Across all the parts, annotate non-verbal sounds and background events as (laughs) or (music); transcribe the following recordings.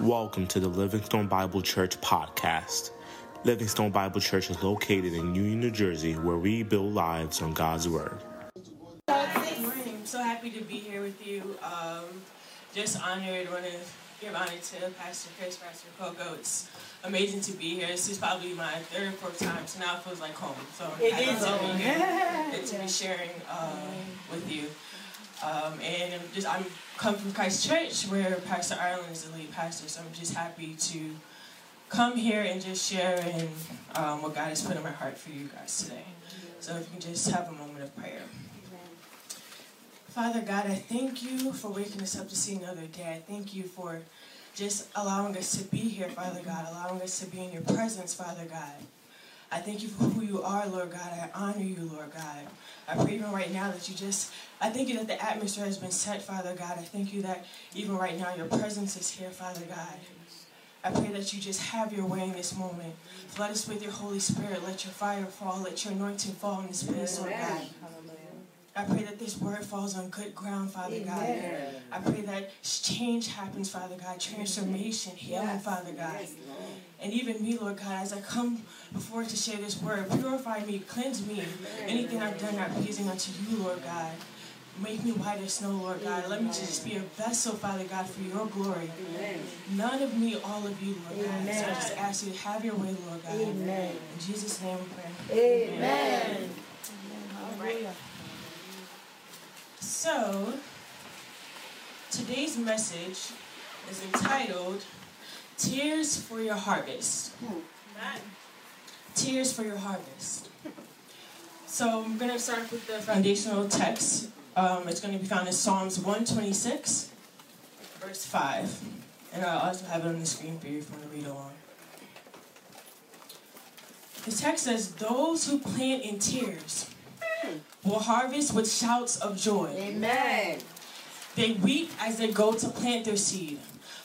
Welcome to the Livingstone Bible Church podcast. Livingstone Bible Church is located in Union, New Jersey, where we build lives on God's Word. Good morning. I'm so happy to be here with you. Um, just honored. Want to give honor to Pastor Chris, Pastor Coco. It's amazing to be here. This is probably my third or fourth time, so now it feels like home. So I'm It happy is to home. be (laughs) to be sharing uh, with you. Um, and I'm just I'm come from Christ Church, where Pastor Ireland is the lead pastor. So I'm just happy to come here and just share in um, what God has put in my heart for you guys today. So if you can just have a moment of prayer. Father God, I thank you for waking us up to see another day. I thank you for just allowing us to be here, Father God, allowing us to be in your presence, Father God. I thank you for who you are, Lord God. I honor you, Lord God. I pray even right now that you just, I thank you that the atmosphere has been set, Father God. I thank you that even right now your presence is here, Father God. I pray that you just have your way in this moment. Flood us with your Holy Spirit. Let your fire fall. Let your anointing fall in this place, Lord God. I pray that this word falls on good ground, Father God. I pray that change happens, Father God, transformation, healing, Father God. And even me, Lord God, as I come before to share this word, purify me, cleanse me. Anything I've done not pleasing unto you, Lord God. Make me white as snow, Lord God. Let me just be a vessel, Father God, for your glory. None of me, all of you, Lord God. So I just ask you to have your way, Lord God. Amen. In Jesus' name we pray. Amen. All right. So, today's message is entitled Tears for Your Harvest. Tears for Your Harvest. So, I'm going to start with the foundational text. Um, it's going to be found in Psalms 126, verse 5. And I'll also have it on the screen for you if you want to read along. The text says, Those who plant in tears will harvest with shouts of joy. Amen. They weep as they go to plant their seed,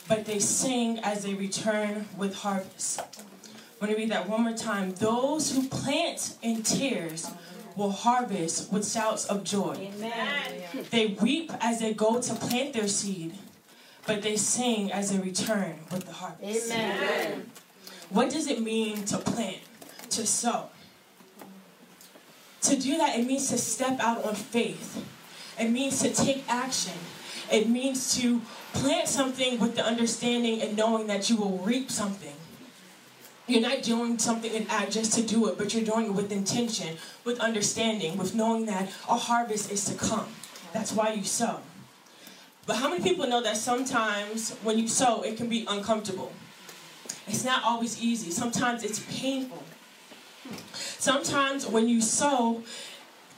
but they sing as they return with harvest. I'm going to read that one more time. Those who plant in tears will harvest with shouts of joy. Amen. They weep as they go to plant their seed, but they sing as they return with the harvest. Amen. What does it mean to plant, to sow? To do that, it means to step out on faith. It means to take action. It means to plant something with the understanding and knowing that you will reap something. You're not doing something act just to do it, but you're doing it with intention, with understanding, with knowing that a harvest is to come. That's why you sow. But how many people know that sometimes when you sow, it can be uncomfortable? It's not always easy. Sometimes it's painful. Sometimes when you sow,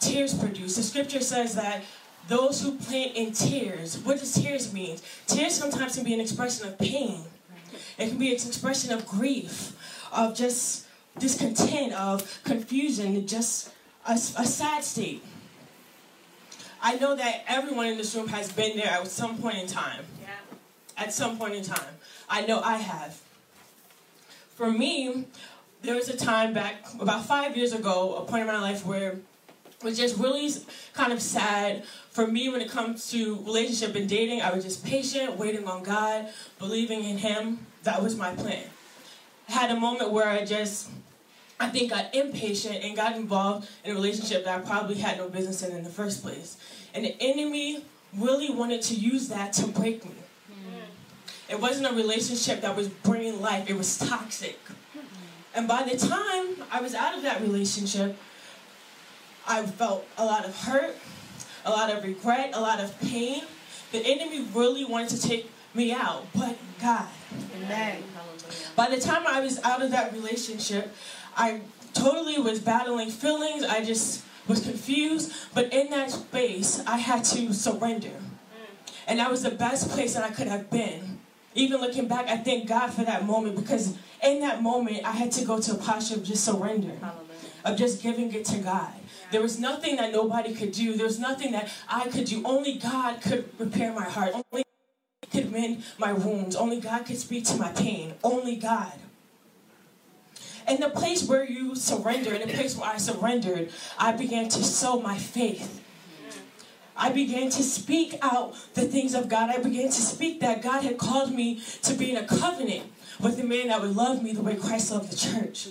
tears produce. The scripture says that those who plant in tears, what does tears mean? Tears sometimes can be an expression of pain. It can be an expression of grief, of just discontent, of confusion, just a, a sad state. I know that everyone in this room has been there at some point in time. At some point in time. I know I have. For me, there was a time back about five years ago, a point in my life where it was just really kind of sad. For me, when it comes to relationship and dating, I was just patient, waiting on God, believing in Him. That was my plan. I had a moment where I just, I think, got impatient and got involved in a relationship that I probably had no business in in the first place. And the enemy really wanted to use that to break me. Hmm. It wasn't a relationship that was bringing life, it was toxic. And by the time I was out of that relationship, I felt a lot of hurt, a lot of regret, a lot of pain. The enemy really wanted to take me out, but God. Amen. By the time I was out of that relationship, I totally was battling feelings. I just was confused. But in that space, I had to surrender. And that was the best place that I could have been. Even looking back, I thank God for that moment because in that moment, I had to go to a posture of just surrender, of just giving it to God. There was nothing that nobody could do. There was nothing that I could do. Only God could repair my heart. Only God could mend my wounds. Only God could speak to my pain. Only God. And the place where you surrendered, in the place where I surrendered, I began to sow my faith. I began to speak out the things of God. I began to speak that God had called me to be in a covenant with a man that would love me the way Christ loved the church.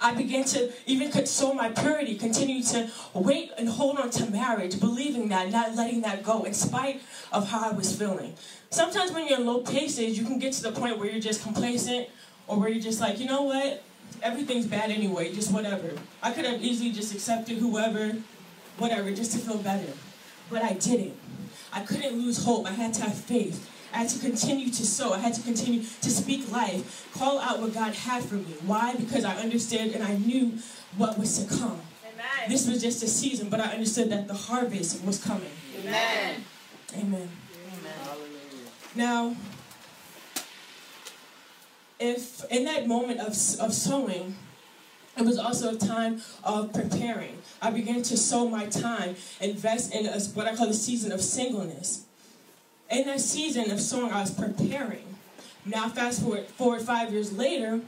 I began to even console my purity, continue to wait and hold on to marriage, believing that, not letting that go, in spite of how I was feeling. Sometimes when you're in low places, you can get to the point where you're just complacent, or where you're just like, you know what, everything's bad anyway, just whatever. I could have easily just accepted whoever, whatever, just to feel better. But I didn't. I couldn't lose hope. I had to have faith. I had to continue to sow. I had to continue to speak life, call out what God had for me. Why? Because I understood and I knew what was to come. Amen. This was just a season, but I understood that the harvest was coming. Amen. Amen. Now, if in that moment of, of sowing, it was also a time of preparing. I began to sow my time, invest in a, what I call the season of singleness. In that season of sowing, I was preparing. Now, fast forward, four or five years later,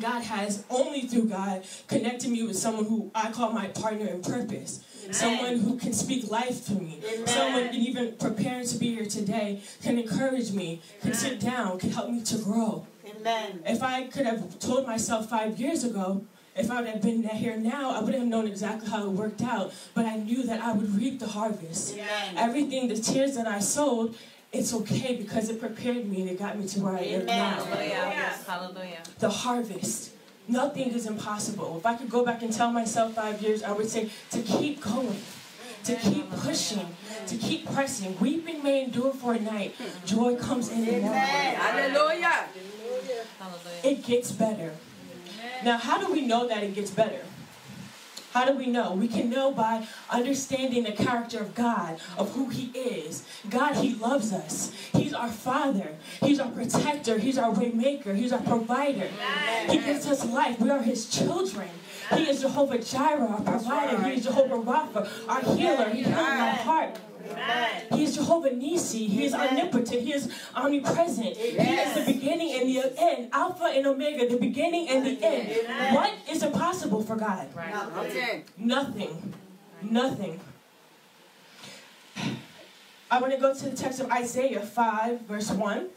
God has only through God connected me with someone who I call my partner in purpose. Amen. Someone who can speak life to me. Amen. Someone can even preparing to be here today can encourage me, can sit down, can help me to grow. Amen. If I could have told myself five years ago, if I would have been here now, I wouldn't have known exactly how it worked out. But I knew that I would reap the harvest. Amen. Everything, the tears that I sowed, it's okay because it prepared me and it got me to where I am now. Hallelujah. Hallelujah. The harvest. Nothing is impossible. If I could go back and tell myself five years, I would say to keep going, to keep pushing, to keep pressing. Weeping may endure for a night, joy comes in the morning. Amen. Hallelujah. Hallelujah. It gets better. Now, how do we know that it gets better? How do we know? We can know by understanding the character of God, of who He is. God, He loves us. He's our Father. He's our protector. He's our waymaker. He's our provider. He gives us life. We are His children. He is Jehovah Jireh, our provider. He is Jehovah Rapha, our healer. He heals our heart. Amen. He is Jehovah Nissi. He is omnipotent. He is omnipresent. He is the beginning and the end, Alpha and Omega, the beginning and the end. What is impossible for God? Right. Nothing. Nothing. Nothing. I want to go to the text of Isaiah 5, verse 1.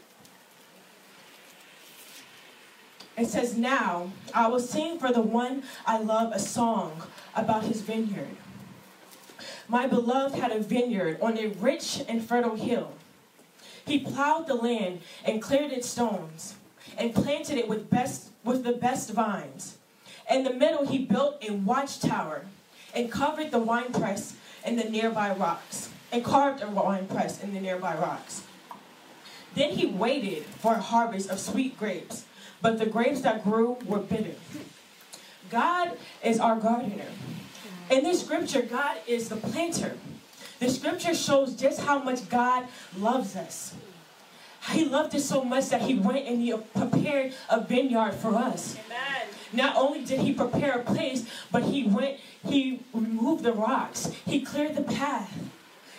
It says, Now I will sing for the one I love a song about his vineyard. My beloved had a vineyard on a rich and fertile hill. He plowed the land and cleared its stones, and planted it with best with the best vines. In the middle he built a watchtower, and covered the winepress and the nearby rocks, and carved a winepress in the nearby rocks. Then he waited for a harvest of sweet grapes, but the grapes that grew were bitter. God is our gardener. In this scripture, God is the planter. The scripture shows just how much God loves us. He loved us so much that he went and he prepared a vineyard for us. Amen. Not only did he prepare a place, but he went, he removed the rocks, he cleared the path.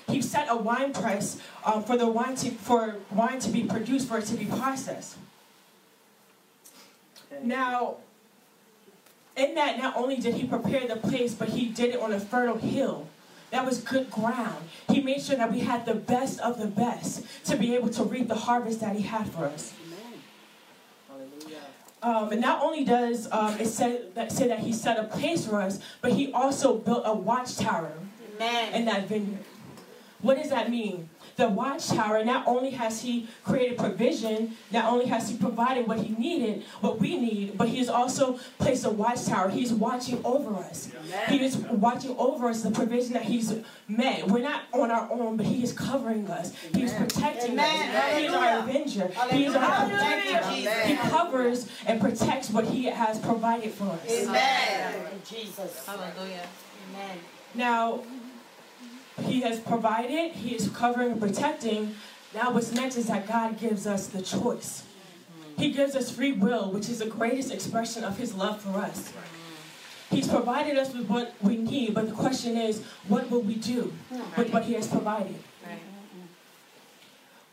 He set a wine press um, for the wine to, for wine to be produced, for it to be processed. Now, in that, not only did he prepare the place, but he did it on a fertile hill. That was good ground. He made sure that we had the best of the best to be able to reap the harvest that he had for us. Um, and not only does um, it say that, say that he set a place for us, but he also built a watchtower Amen. in that vineyard. What does that mean? The watchtower, not only has he created provision, not only has he provided what he needed, what we need, but he has also placed a watchtower. He's watching over us. He is watching over us, the provision that he's met. We're not on our own, but he is covering us. He is protecting Amen. us. He is our avenger. He is our protector. He covers and protects what he has provided for us. Amen. Jesus. Hallelujah. Amen. Now, he has provided, he is covering and protecting. Now, what's next is that God gives us the choice. He gives us free will, which is the greatest expression of his love for us. He's provided us with what we need, but the question is, what will we do with what he has provided?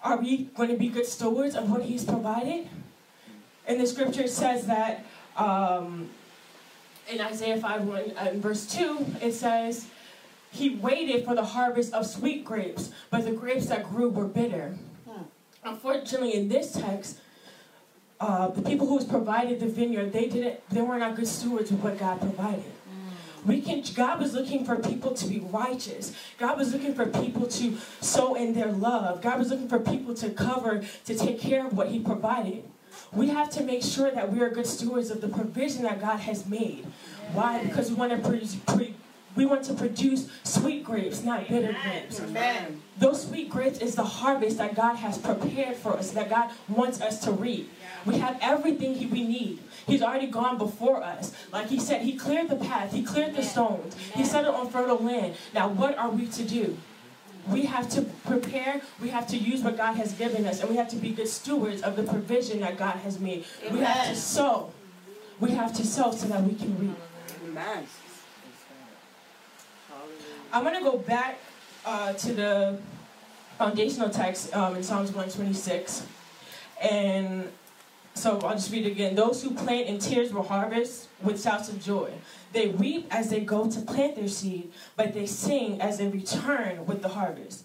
Are we going to be good stewards of what he's provided? And the scripture says that um, in Isaiah 5 1 and verse 2, it says, he waited for the harvest of sweet grapes, but the grapes that grew were bitter. Unfortunately, in this text, uh, the people who provided the vineyard, they didn't, they were not good stewards of what God provided. We can. God was looking for people to be righteous. God was looking for people to sow in their love. God was looking for people to cover, to take care of what He provided. We have to make sure that we are good stewards of the provision that God has made. Why? Because we want to produce, pre, we want to produce sweet grapes, not bitter grapes. Amen. Those sweet grapes is the harvest that God has prepared for us, that God wants us to reap. We have everything we need. He's already gone before us. Like he said, he cleared the path, he cleared the stones, he set it on fertile land. Now, what are we to do? We have to prepare, we have to use what God has given us, and we have to be good stewards of the provision that God has made. We have to sow. We have to sow so that we can reap. Amen. I want to go back uh, to the foundational text um, in Psalms 126. And so I'll just read it again. Those who plant in tears will harvest with shouts of joy. They weep as they go to plant their seed, but they sing as they return with the harvest.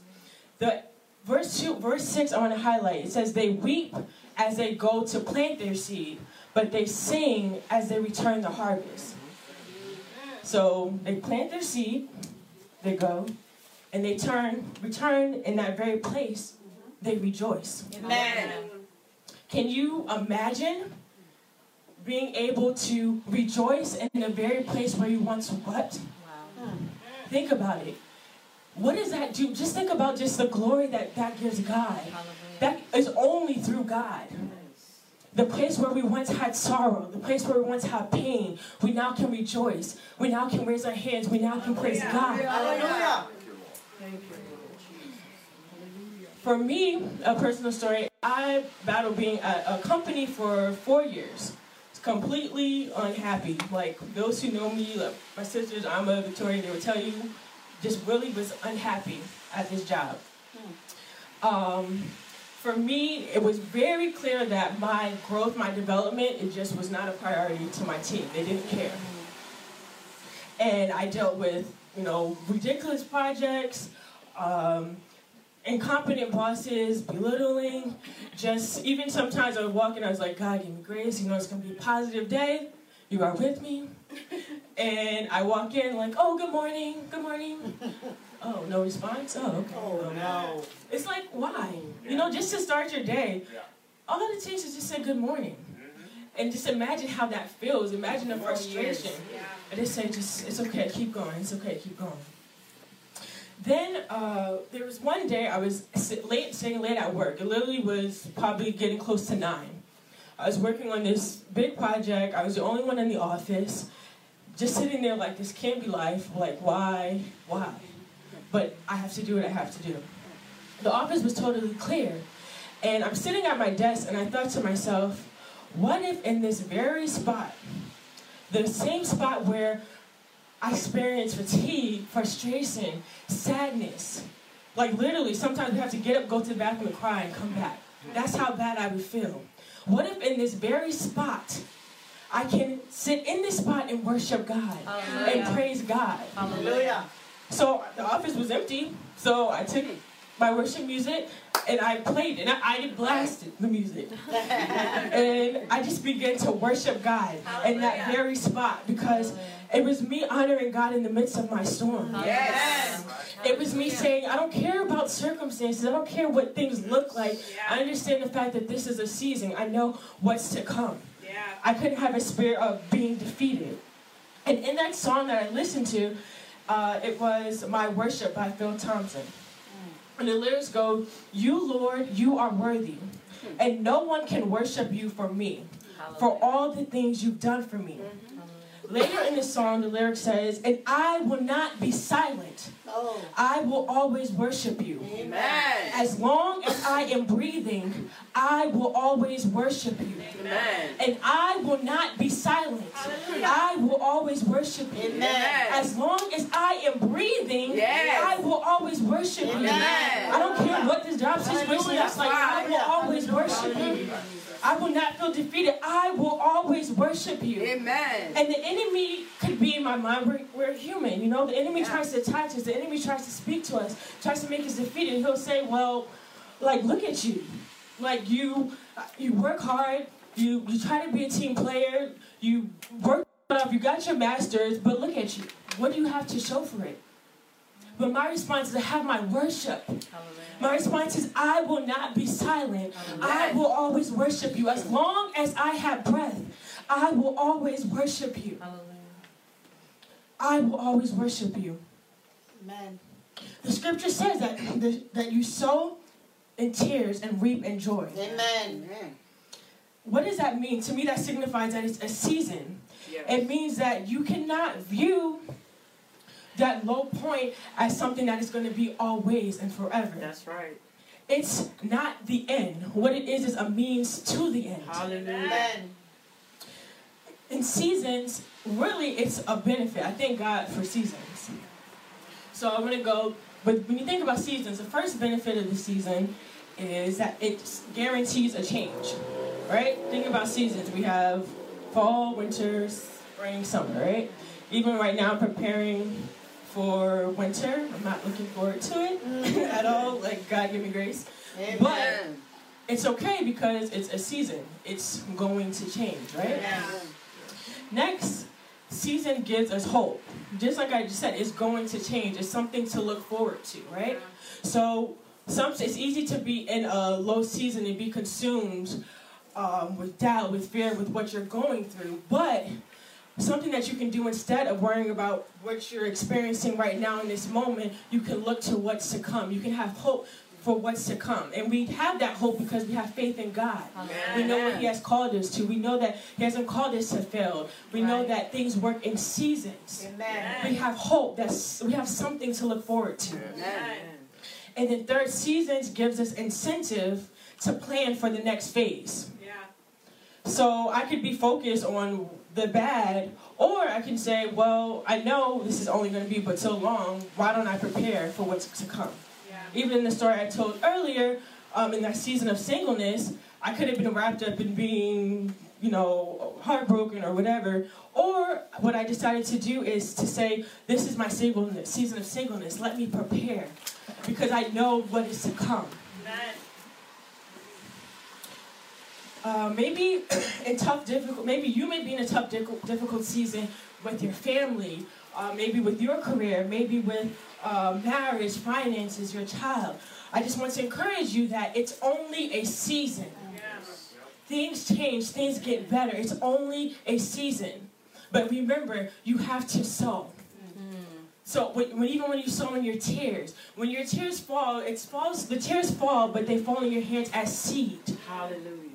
The verse two, verse six, I want to highlight. It says they weep as they go to plant their seed, but they sing as they return the harvest. So they plant their seed, they go, and they turn, return in that very place. They rejoice. Amen. Can you imagine being able to rejoice in the very place where you once wept? Wow. Think about it. What does that do? Just think about just the glory that that gives God. Hallelujah. That is only through God. The place where we once had sorrow, the place where we once had pain, we now can rejoice. We now can raise our hands. We now can praise God. Hallelujah. For me, a personal story, I battled being at a company for four years. Completely unhappy. Like those who know me, like my sisters, I'm a Victoria, they would tell you, just really was unhappy at this job. Um, for me, it was very clear that my growth, my development, it just was not a priority to my team. They didn't care. And I dealt with, you know, ridiculous projects, um, incompetent bosses, belittling, just even sometimes I would walk in, I was like, God, give me grace, you know, it's gonna be a positive day. You are with me. And I walk in like, oh, good morning, good morning. Oh, no response? Oh, okay. Oh, no. It's like, why? You know, just to start your day, all it takes is just say good morning. And just imagine how that feels. Imagine the frustration. And just say, just, it's okay, keep going. It's okay, keep going. Then uh, there was one day I was sit- late, staying late at work. It literally was probably getting close to nine. I was working on this big project. I was the only one in the office, just sitting there like this can't be life. Like why, why? But I have to do what I have to do. The office was totally clear, and I'm sitting at my desk, and I thought to myself, what if in this very spot, the same spot where I experience fatigue, frustration, sadness. Like literally, sometimes we have to get up, go to the bathroom, and cry, and come back. That's how bad I would feel. What if in this very spot, I can sit in this spot and worship God and praise God? Hallelujah. So the office was empty, so I took my worship music and I played it. And I, I blasted the music. (laughs) and I just began to worship God in that very spot because it was me honoring God in the midst of my storm. Yes. It was me saying, I don't care about circumstances. I don't care what things look like. I understand the fact that this is a season. I know what's to come. I couldn't have a spirit of being defeated. And in that song that I listened to, uh, it was My Worship by Phil Thompson. And the lyrics go, You, Lord, you are worthy, and no one can worship you for me, for all the things you've done for me. Later in the song, the lyric says, And I will not be silent. Oh. I will always worship you. Amen. As long as I am breathing, I will always worship you. Amen. And I will not be silent. I will always worship you. Amen. As long as I am breathing, Yes. I will always worship you. Amen. I don't care what this job situation looks like, I will always worship you. I will not feel defeated. I will always worship you. Amen. And the enemy could be in my mind. We're, we're human, you know. The enemy Yeah. tries to attack us. The enemy tries to speak to us, tries to make us defeated. And he'll say, "Well, like look at you, like you, you work hard. You you try to be a team player. You work up. You got your masters, but look at you. What do you have to show for it?" But my response is, I have my worship. Hallelujah. My response is, I will not be silent. I will always worship you. As long as I have breath, I will always worship you. Hallelujah. I will always worship you. Amen. The scripture says that, that you sow in tears and reap in joy. Amen. What does that mean? To me, that signifies that it's a season. It means that you cannot view that low point as something that is going to be always and forever. That's right. It's not the end. What it is is a means to the end. Hallelujah. Amen. In seasons, really, it's a benefit. I thank God for seasons. So I'm going to go, but when you think about seasons, the first benefit of the season is that it guarantees a change, right? Think about seasons. We have fall, winter, spring, summer, right? Even right now, preparing for winter. I'm not looking forward to it (laughs) at all. Like, God give me grace. Amen. It's okay because it's a season. It's going to change, right? Next, season gives us hope. Just like I just said, it's going to change. It's something to look forward to, right? So some it's easy to be in a low season and be consumed um, with doubt, with fear, with what you're going through. But something that you can do instead of worrying about what you're experiencing right now in this moment, you can look to what's to come. You can have hope for what's to come. And we have that hope because we have faith in God. We know what He has called us to. We know that He hasn't called us to fail. We know that things work in seasons. Amen. We have hope. That's we have something to look forward to. Amen. And then third, seasons gives us incentive to plan for the next phase. Yeah. So I could be focused on the bad, or I can say, well, I know this is only going to be but so long. Why don't I prepare for what's to come? Even in the story I told earlier, um, in that season of singleness, I could have been wrapped up in being, you know, heartbroken or whatever. Or what I decided to do is to say, this is my singleness, season of singleness. Let me prepare because I know what is to come. Uh, maybe (coughs) in tough, difficult, maybe you may be in a tough, difficult, difficult season with your family, uh, maybe with your career, maybe with uh, marriage, finances, your child. I just want to encourage you that it's only a season. Yes. Things change, things get better. It's only a season. But remember, you have to sow. So when, when even when you sow in your tears, when your tears fall, it falls. The tears fall, but they fall in your hands as seed. Hallelujah.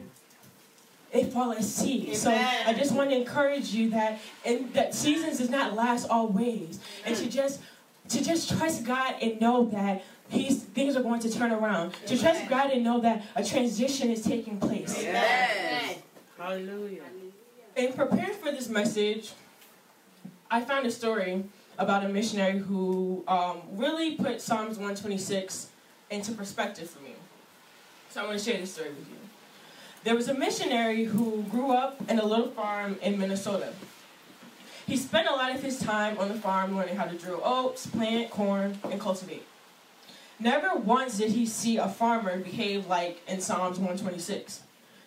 They fall as seed. So I just want to encourage you that and that seasons does not last always, and to just to just trust God and know that He's things are going to turn around. To trust God and know that a transition is taking place. Amen. Hallelujah. In preparing for this message, I found a story about a missionary who um, really put Psalms 126 into perspective for me. So I want to share this story with you. There was a missionary who grew up in a little farm in Minnesota. He spent a lot of his time on the farm learning how to drill oats, plant corn, and cultivate. Never once did he see a farmer behave like in Psalms 126.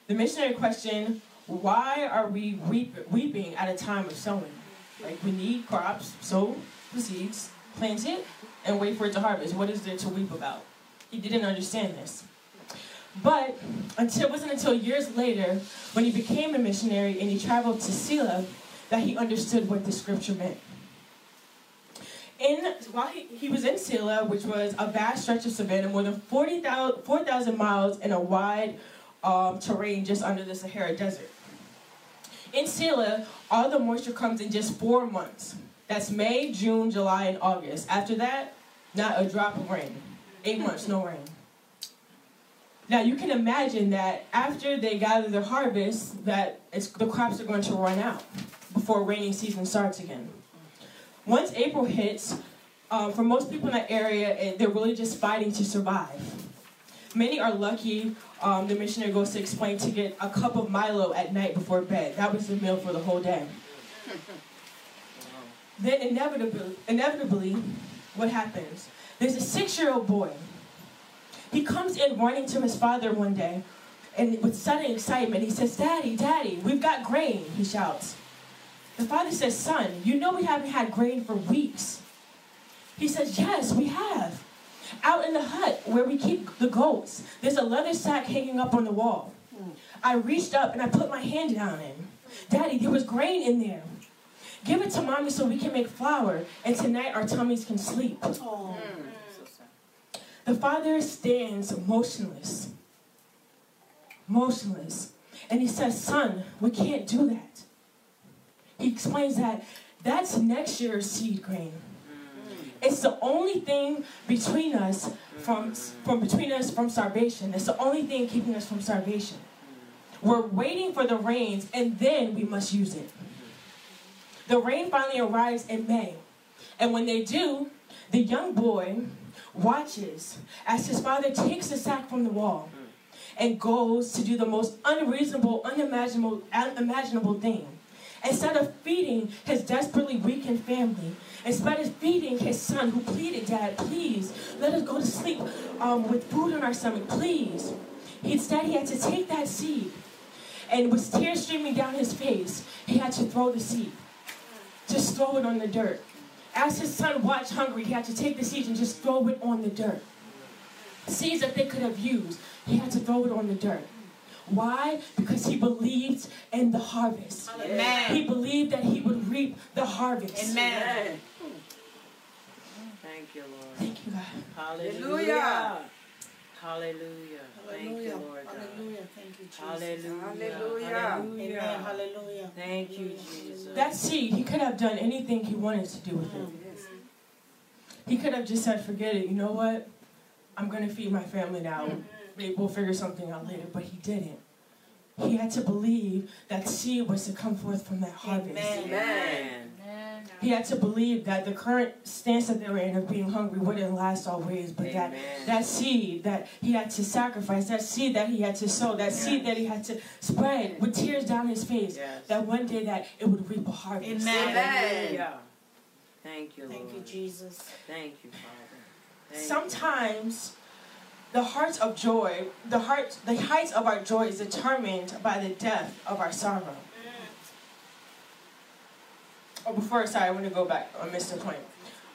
The missionary questioned, Why are we weep- weeping at a time of sowing? Like, we need crops, sow the seeds, plant it, and wait for it to harvest. What is there to weep about? He didn't understand this. But until, it wasn't until years later, when he became a missionary and he traveled to Sela, that he understood what the scripture meant. In, while he, he was in Sela, which was a vast stretch of savanna, more than 40,000 4,000 miles in a wide um, terrain just under the Sahara Desert. In Sela, all the moisture comes in just four months. That's May, June, July, and August. After that, not a drop of rain. Eight months, no rain. Now you can imagine that after they gather their harvest, that it's, the crops are going to run out before rainy season starts again. Once April hits, um, for most people in that area, it, they're really just fighting to survive. Many are lucky, um, the missionary goes to explain, to get a cup of Milo at night before bed. That was the meal for the whole day. (laughs) then inevitably, inevitably, what happens? There's a six-year-old boy. He comes in running to his father one day, and with sudden excitement, he says, "Daddy, Daddy, we've got grain!" He shouts. The father says, "Son, you know we haven't had grain for weeks." He says, "Yes, we have. Out in the hut where we keep the goats, there's a leather sack hanging up on the wall. I reached up and I put my hand down in. Daddy, there was grain in there. Give it to mommy so we can make flour, and tonight our tummies can sleep." Oh. The father stands motionless. Motionless. And he says, Son, we can't do that. He explains that that's next year's seed grain. It's the only thing between us from, from between us from starvation. It's the only thing keeping us from starvation. We're waiting for the rains and then we must use it. The rain finally arrives in May. And when they do, the young boy watches as his father takes the sack from the wall and goes to do the most unreasonable, unimaginable, unimaginable thing. Instead of feeding his desperately weakened family, instead of feeding his son who pleaded, Dad, please, let us go to sleep um, with food in our stomach, please. Instead, he had to take that seed, and with tears streaming down his face, he had to throw the seed. Just throw it on the dirt. As his son watched hungry, he had to take the seeds and just throw it on the dirt. Seeds that they could have used, he had to throw it on the dirt. Why? Because he believed in the harvest. Amen. He believed that he would reap the harvest. Amen. Thank you, Lord. Thank you, God. Hallelujah. Hallelujah. Thank you, Hallelujah. Lord God. Hallelujah. Thank you, Jesus. Hallelujah. Amen. Hallelujah. Hallelujah. Thank you, Jesus. That seed, he could have done anything he wanted to do with it. He could have just said, forget it. You know what? I'm going to feed my family now. Maybe we'll figure something out later. But he didn't. He had to believe that seed was to come forth from that harvest. Amen. Amen. He had to believe that the current stance that they were in of being hungry wouldn't last always, but that Amen. that seed that he had to sacrifice, that seed that he had to sow, that seed that he had to spread with tears down his face, Yes. that one day that it would reap a harvest. Amen. Hallelujah. Thank you, Lord. Thank you, Jesus. Thank you, Father. Thank. Sometimes the hearts of joy, the heart, the height of our joy is determined by the depth of our sorrow. Oh, before, sorry, I want to go back. I missed a point.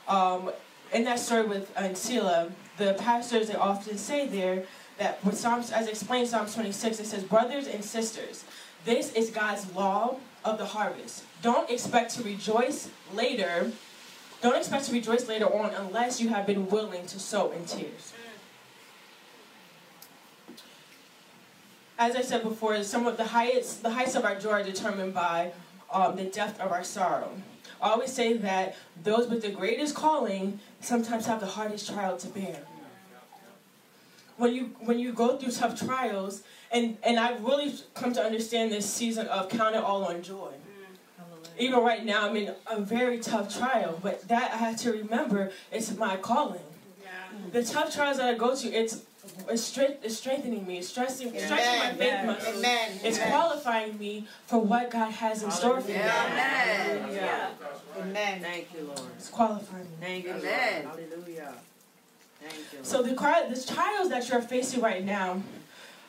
Um, in that story with uh, Sila, the pastors they often say there that with Psalms, as explained in Psalms 26, it says, "Brothers and sisters, this is God's law of the harvest. Don't expect to rejoice later. Don't expect to rejoice later on unless you have been willing to sow in tears." As I said before, some of the heights, the heights of our joy are determined by um, the depth of our sorrow. I always say that those with the greatest calling sometimes have the hardest trial to bear. When you when you go through tough trials, and and I've really come to understand this season of count it all on joy. Even right now, I'm in a very tough trial, but that I have to remember it's my calling. The tough trials that I go to, it's it's, strength, it's strengthening me. It's stressing, stretching my faith Amen. muscles. Amen. It's Amen. qualifying me for what God has in store for me. Amen. Amen. Thank you, Lord. It's qualifying me. Thank you, Lord. Amen. Hallelujah. Thank you. Lord. So the cri- the trials that you're facing right now,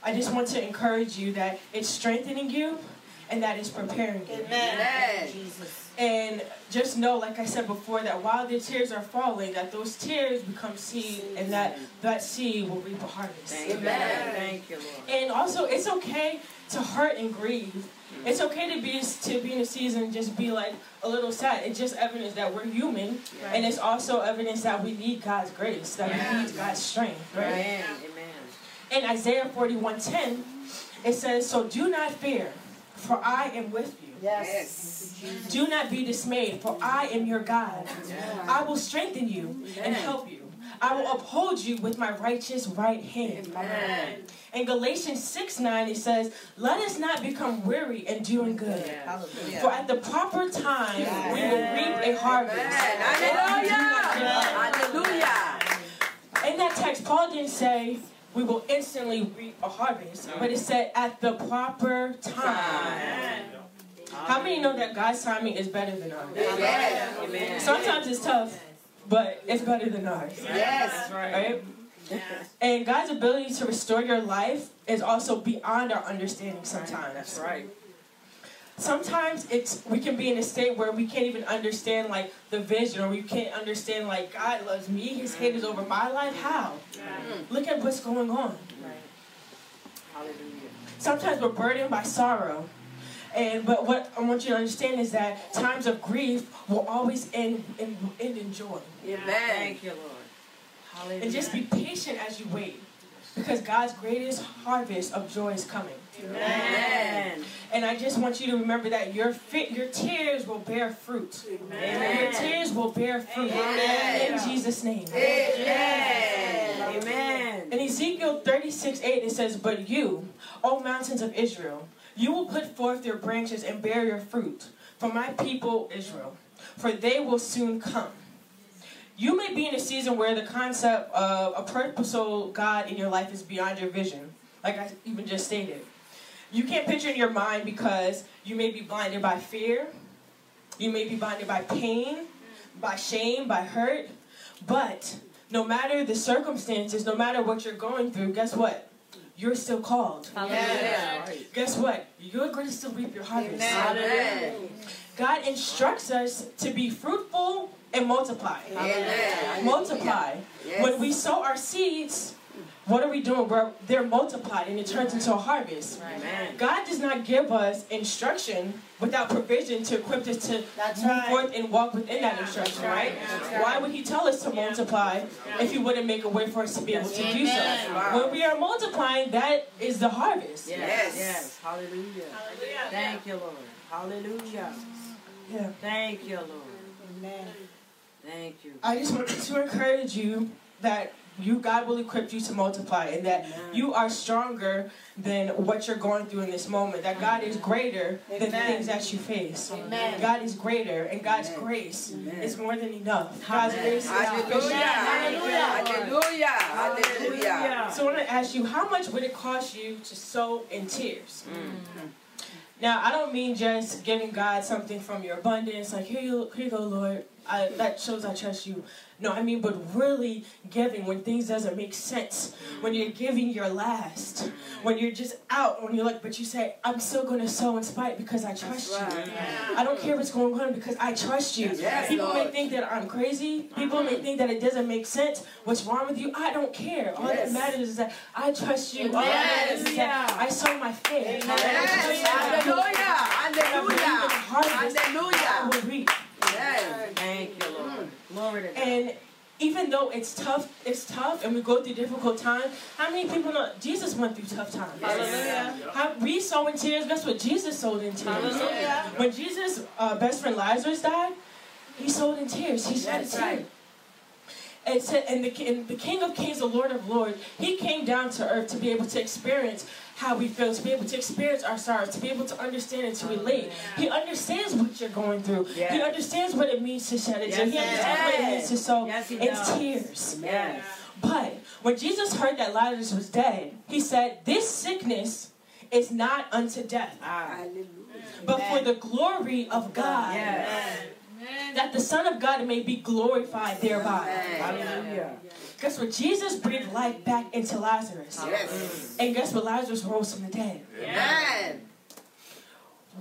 I just want to encourage you that it's strengthening you and that it's preparing you. Amen. Amen. Jesus. And just know, like I said before, that while the tears are falling, that those tears become seed, and that that seed will reap a harvest. Thank you, Amen. Thank you, Lord. And also, it's okay to hurt and grieve. It's okay to be to be in a season and just be like a little sad. It's just evidence that we're human, and it's also evidence that we need God's grace, that we need God's strength, right? Amen. Amen. In Isaiah 41:10, it says, "So do not fear, for I am with you. Yes. Do not be dismayed, for I am your God. I will strengthen you and help you. I will uphold you with my righteous right hand." Amen. In Galatians 6 9, it says, Let us not become weary in doing good. Yes. For at the proper time, we will reap a harvest. Hallelujah. Hallelujah. In that text, Paul didn't say we will instantly reap a harvest, but it said at the proper time. How many know that God's timing is better than ours? Yes. Amen. Sometimes it's tough, but it's better than ours. Yes. Right? And God's ability to restore your life is also beyond our understanding sometimes. That's right. Sometimes it's we can be in a state where we can't even understand like the vision or we can't understand like God loves me, his hand is over my life. How? Look at what's going on. Hallelujah. Sometimes we're burdened by sorrow. And but what I want you to understand is that times of grief will always end in, end in joy. Amen. Thank you, Lord. Hallelujah. And just be patient as you wait. Because God's greatest harvest of joy is coming. Amen. And I just want you to remember that your fit, your tears will bear fruit. Amen. Your tears will bear fruit. Amen. In Jesus' name. Amen. Amen. In Ezekiel 36 8, it says, But you, O mountains of Israel, you will put forth your branches and bear your fruit for my people Israel, for they will soon come. You may be in a season where the concept of a purposeful God in your life is beyond your vision, like I even just stated. You can't picture in your mind because you may be blinded by fear, you may be blinded by pain, by shame, by hurt, but no matter the circumstances, no matter what you're going through, guess what? You're still called. Yes. Guess what? You're going to still reap your harvest. Amen. God instructs us to be fruitful and multiply. Amen. Multiply. Yes. When we sow our seeds, what are we doing? We're, they're multiplied and it turns into a harvest. Amen. God does not give us instruction without provision to equip us to That's move right. forth and walk within that instruction, right? Why would He tell us to multiply if He wouldn't make a way for us to be able to do so? Amen. When we are multiplying, that is the harvest. Yes. Yes. Hallelujah. Thank you, Lord. Hallelujah. Yeah. Thank you, Lord. Amen. Thank you. I just want to encourage you that you God will equip you to multiply and that you are stronger than what you're going through in this moment. That God is greater than the things that you face. Amen. God is greater and God's grace is more than enough. God's grace is Hallelujah. Hallelujah. Hallelujah. So I want to ask you, how much would it cost you to sow in tears? Mm. Now, I don't mean just giving God something from your abundance, like, here you, here you go, Lord. I, that shows I trust you. No, I mean, but really giving when things doesn't make sense. When you're giving your last. When you're just out, when you're like, but you say, I'm still going to sow in spite because I trust you. I don't care what's going on because I trust you. Yes, People may think that I'm crazy. People may think that it doesn't make sense. What's wrong with you? I don't care. All that matters is that I trust you. All that matters is that I sow my faith. Yes. Hallelujah. Hallelujah. Hallelujah. will reap. Yes. Thank you, Lord. Glory to God. And even though it's tough, it's tough, and we go through difficult times. How many people know Jesus went through tough times? Hallelujah. How, we sow in tears. Guess what? Jesus sowed in tears. Hallelujah. When Jesus' uh, best friend Lazarus died, he sowed in tears. He shed a tear. right. And, said, and, the, and the King of Kings, the Lord of Lords, he came down to earth to be able to experience how we feel, to be able to experience our sorrows, to be able to understand and to relate. He understands what you're going through. He understands what it means to shed a tear. Yes. he Yes, understands what it means to sow Yes, he in does. tears. Yes. But when Jesus heard that Lazarus was dead, he said, This sickness is not unto death, Ah. but for the glory of God, Yes. that the Son of God may be glorified thereby. Hallelujah. Guess what? Jesus breathed life back into Lazarus. Yes. And guess what? Lazarus rose from the dead. Amen.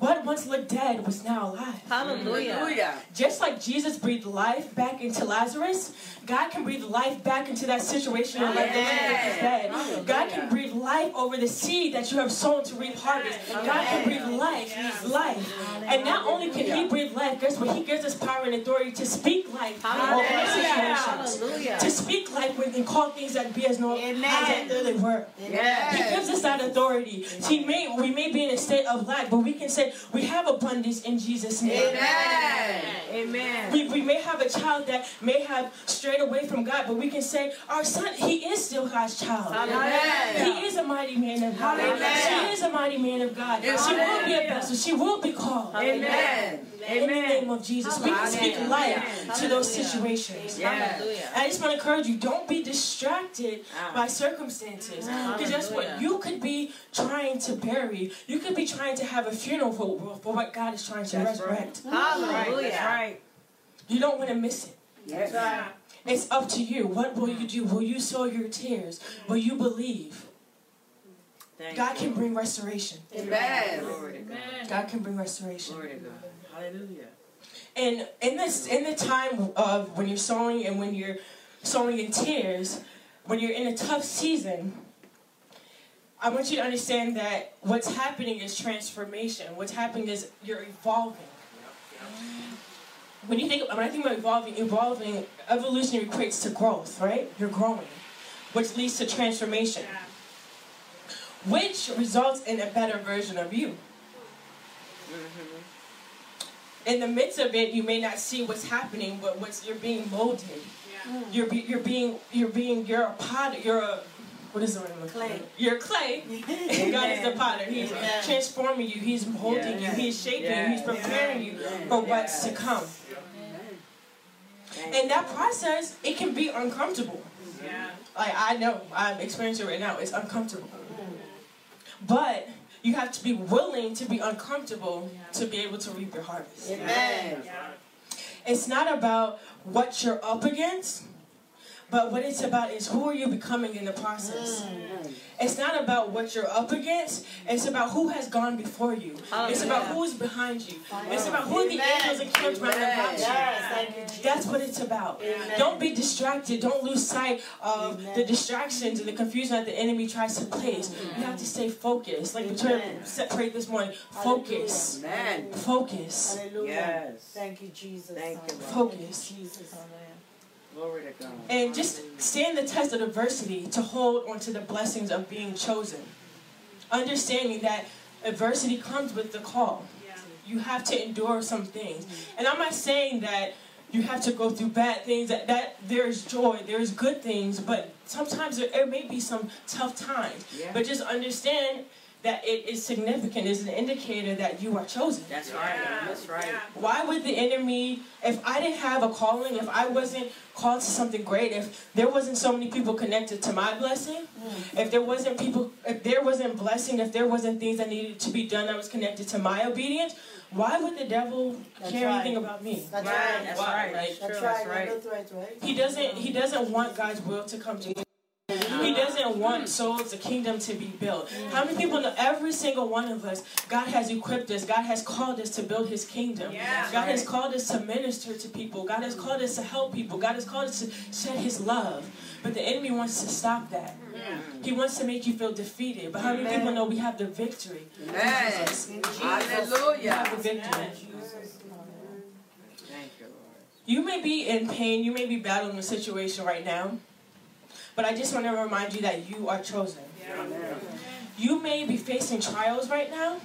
What once looked dead was now alive. Hallelujah. Hallelujah. Just like Jesus breathed life back into Lazarus, God can breathe life back into that situation and let the man is dead. God can breathe life over the seed that you have sown to reap harvest. God can breathe life, life. And not only can He breathe life, guess what? He gives us power and authority to speak life over situations. To speak life when and call things that be as no as though they were. He gives us that authority. He may we may be in a state of lack, but we can say we have abundance in Jesus' name. Amen. Amen. We, we may have a child that may have strayed away from God, but we can say our son, he is still God's child. Amen. He is a mighty man of God. Hallelujah. She is a mighty man of God. She will be a vessel. She will be called. Amen. In the name of Jesus, we can speak Hallelujah. life to those situations. Yes. I just want to encourage you, don't be distracted Ah. by circumstances. Because guess what? You could be trying to bury, you could be trying to have a funeral for, for what God is trying to That's right. resurrect. Hallelujah. That's right. You don't want to miss it. Yes. Right. It's up to you. What will you do? Will you sow your tears? Will you believe? Thank God you. can bring restoration. Amen. Glory to God. God can bring restoration. Glory to God. Hallelujah. And in this, in the time of when you're sowing and when you're sowing in tears, when you're in a tough season, I want you to understand that what's happening is transformation. What's happening is you're evolving. When you think, when I think about evolving, evolving, evolution equates to growth, right? You're growing, which leads to transformation, which results in a better version of you. Mm-hmm. In the midst of it, you may not see what's happening, but what's you're being molded. You're be, you're being you're being you're a pot. You're a what is the word? Clay. You're clay. (laughs) and God is the potter. He's Amen. transforming you. He's molding Yes. you. He's shaping you. He's Yes. preparing you Yes. for what's to come. Thank And that process, it can be uncomfortable. Like I know, I'm experiencing it right now. It's uncomfortable. Mm. But you have to be willing to be uncomfortable to be able to reap your harvest. Amen. It's not about what you're up against, but what it's about is who are you becoming in the process. Mm. It's not about what you're up against. It's about who has gone before you. Oh, it's about who is behind you. It's about who the Amen. angels encamped round about you. Yes, you, That's what it's about. Amen. Don't be distracted. Don't lose sight of Amen. the distractions and the confusion that the enemy tries to place. You mm-hmm. have to stay focused. Like the Amen. church said- prayed this morning. Focus. Amen. Focus. Hallelujah. Yes. Thank you, Jesus. Thank you, Focus. Jesus. Glory to God. And just stand the test of adversity to hold onto the blessings of being chosen. Understanding that adversity comes with the call. You have to endure some things. And I'm not saying that you have to go through bad things, that, that there's joy, there's good things, but sometimes there, there may be some tough times. But just understand that it is significant, is an indicator that you are chosen. That's right. That's right. Why would the enemy, if I didn't have a calling, if I wasn't called to something great, if there wasn't so many people connected to my blessing, mm. if there wasn't people, if there wasn't blessing, if there wasn't things that needed to be done that was connected to my obedience, why would the devil That's care anything about me? That's Right. right. That's Why? right. Like, That's That's true. right. That's right. That's right, right? He doesn't. He doesn't want mm. God's will to come to. He doesn't want souls, the kingdom to be built. How many people know? Every single one of us, God has equipped us. God has called us to build His kingdom. God has called us to minister to people. God has called us to help people. God has called us to shed His love. But the enemy wants to stop that. He wants to make you feel defeated. But how many people know we have the victory? Amen. Jesus. We have the victory. Thank you, Lord. You may be in pain, you may be battling a situation right now, but I just want to remind you that you are chosen. You may be facing trials right now,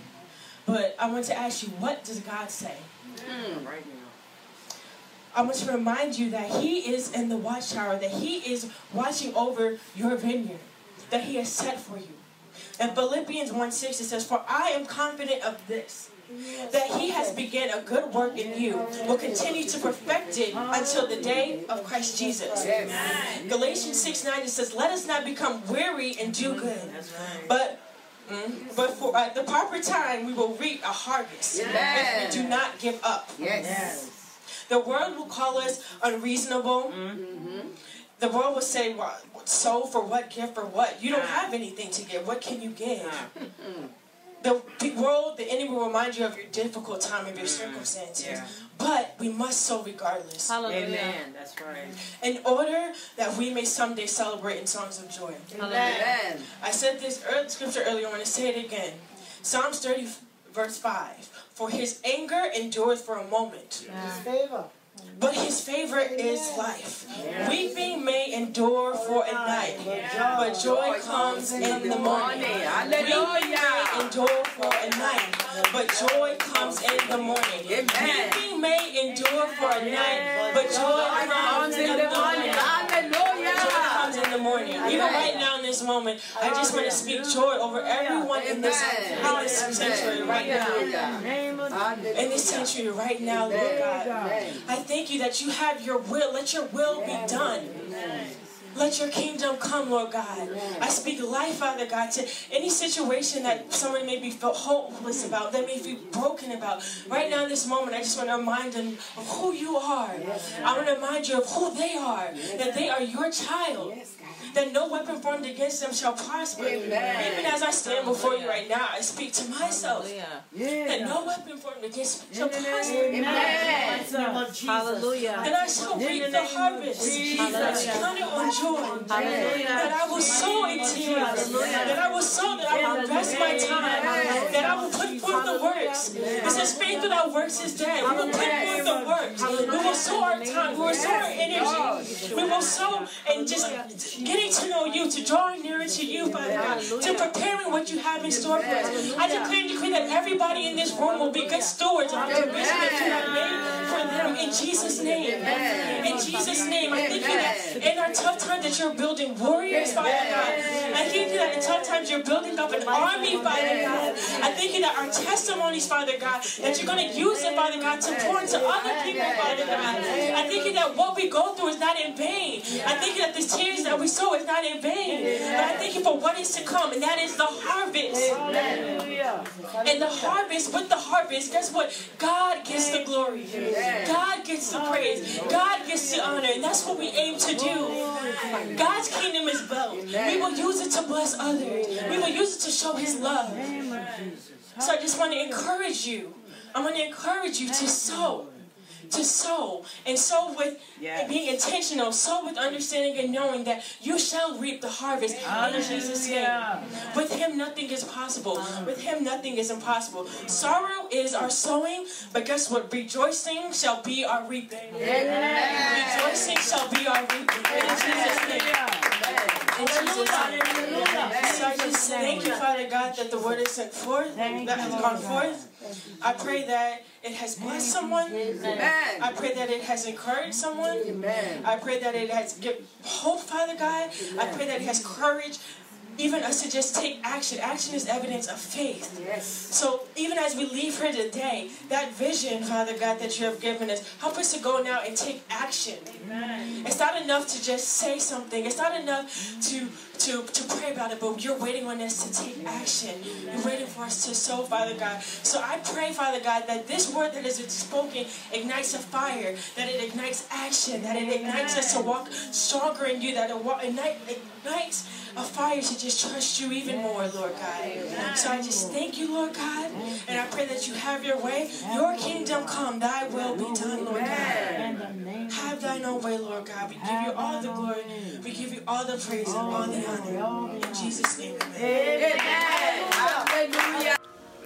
but I want to ask you, what does God say? Mm, right now. I want to remind you that He is in the watchtower, that He is watching over your vineyard, that He has set for you. In Philippians 1 6, it says, For I am confident of this, that He has begun a good work in you, will continue to perfect it until the day of Christ Jesus. Galatians 6 9, it says, Let us not become weary and do good, but mm, but for at the proper time we will reap a harvest if we do not give up. Yes. Yes. The world will call us unreasonable. The world will say, well, "So for what? Give for what? You don't have anything to give. What can you give?" (laughs) The p- world, the enemy will remind you of your difficult time of your mm-hmm. circumstances. Yeah. But we must sow regardless, Hallelujah. Amen. That's right. in order that we may someday celebrate in songs of joy. Amen. I said this early, scripture earlier. I want to say it again. Psalms 30, verse 5. For his anger endures for a moment, His favor. But his favor is life. Weeping may endure for a night, but joy comes in the morning. Weeping may endure for a night, but joy comes in the morning. Weeping may endure for a night, but joy comes in the morning. Joy comes in the morning. Even right now in this moment, I just want to speak joy over everyone in this, in this sanctuary right now. Name In this sanctuary right now, Lord God. Amen. I thank you that you have your will. Let your will be done. Let your kingdom come, Lord God. I speak life, Father God, to any situation that someone may be felt hopeless about, that may be broken about. Right now, in this moment, I just want to remind them of who you are. I want to remind you of who they are, that they are your child. That no weapon formed against them shall prosper. Amen. Even as I stand before you right now, I speak to myself Hallelujah. that no weapon formed against me shall prosper. Amen. Name of Jesus. Hallelujah. And I shall reap the harvest. That's counted on joy. That I will sow in tears. That I will sow, that I will invest my time. That I will put forth the works. It says faith without works is dead. We will put forth the works. We will sow our time. We will sow our energy. We will sow and just getting to know you, to drawing nearer to you, Father God, to preparing what you have in store for us. I declare and decree that everybody in this room will be good stewards of the provision that you have made for them in Jesus' name. In Jesus' name, I thank you that in our tough times that you're building warriors, Father God. I thank you that in tough times you're building up an army, Father God. I thank you that our testimonies, Father God, that you're going to use it, Father God, to pour into other people, Father God. I thank you that what we go through is not in vain. I thank you that the tears that we sow is not in vain. But I thank you for what is to come, and that is the harvest. And the harvest, with the harvest, guess what? God gets the glory. God gets the praise. God gets the honor. And that's what we aim to do. God's kingdom is built. We will use it to bless others. We will use it to show his love. So I just want to encourage you. I want to encourage you to sow. To sow. And sow with being intentional. Sow with understanding and knowing that you shall reap the harvest in Jesus' name. With him, nothing is possible. With him, nothing is impossible. Sorrow is our sowing, but guess what? Rejoicing shall be our reaping. Rejoicing shall be our reaping. In Jesus' name. In Jesus' name. So I just thank you, Father God, that the word is sent forth, that has gone forth. I pray that it has blessed someone. Amen. I pray that it has encouraged someone. Amen. I pray that it has given hope, Father God. I pray that it has courage. Even us to just take action. Action is evidence of faith. Yes. So even as we leave here today, that vision, Father God, that you have given us, help us to go now and take action. It's not enough to just say something. It's not enough to to to pray about it, but you're waiting on us to take action. You're waiting for us to sow, Father God. So I pray, Father God, that this word that is spoken ignites a fire, that it ignites action, that it ignites us to walk stronger in you, that it wa- ignite, ignites a fire to just trust you even more, Lord God. So I just thank you, Lord God, and I pray that you have your way. Your kingdom come, thy will be done, Lord God. Have thine own way, Lord God. We give you all the glory, we give you all the praise and all the In Jesus' name. Amen.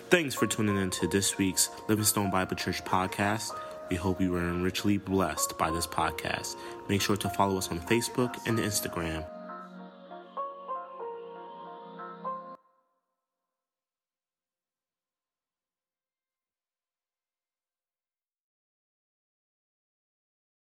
Thanks for tuning in to this week's Livingstone Bible Church podcast. We hope you were richly blessed by this podcast. Make sure to follow us on Facebook and Instagram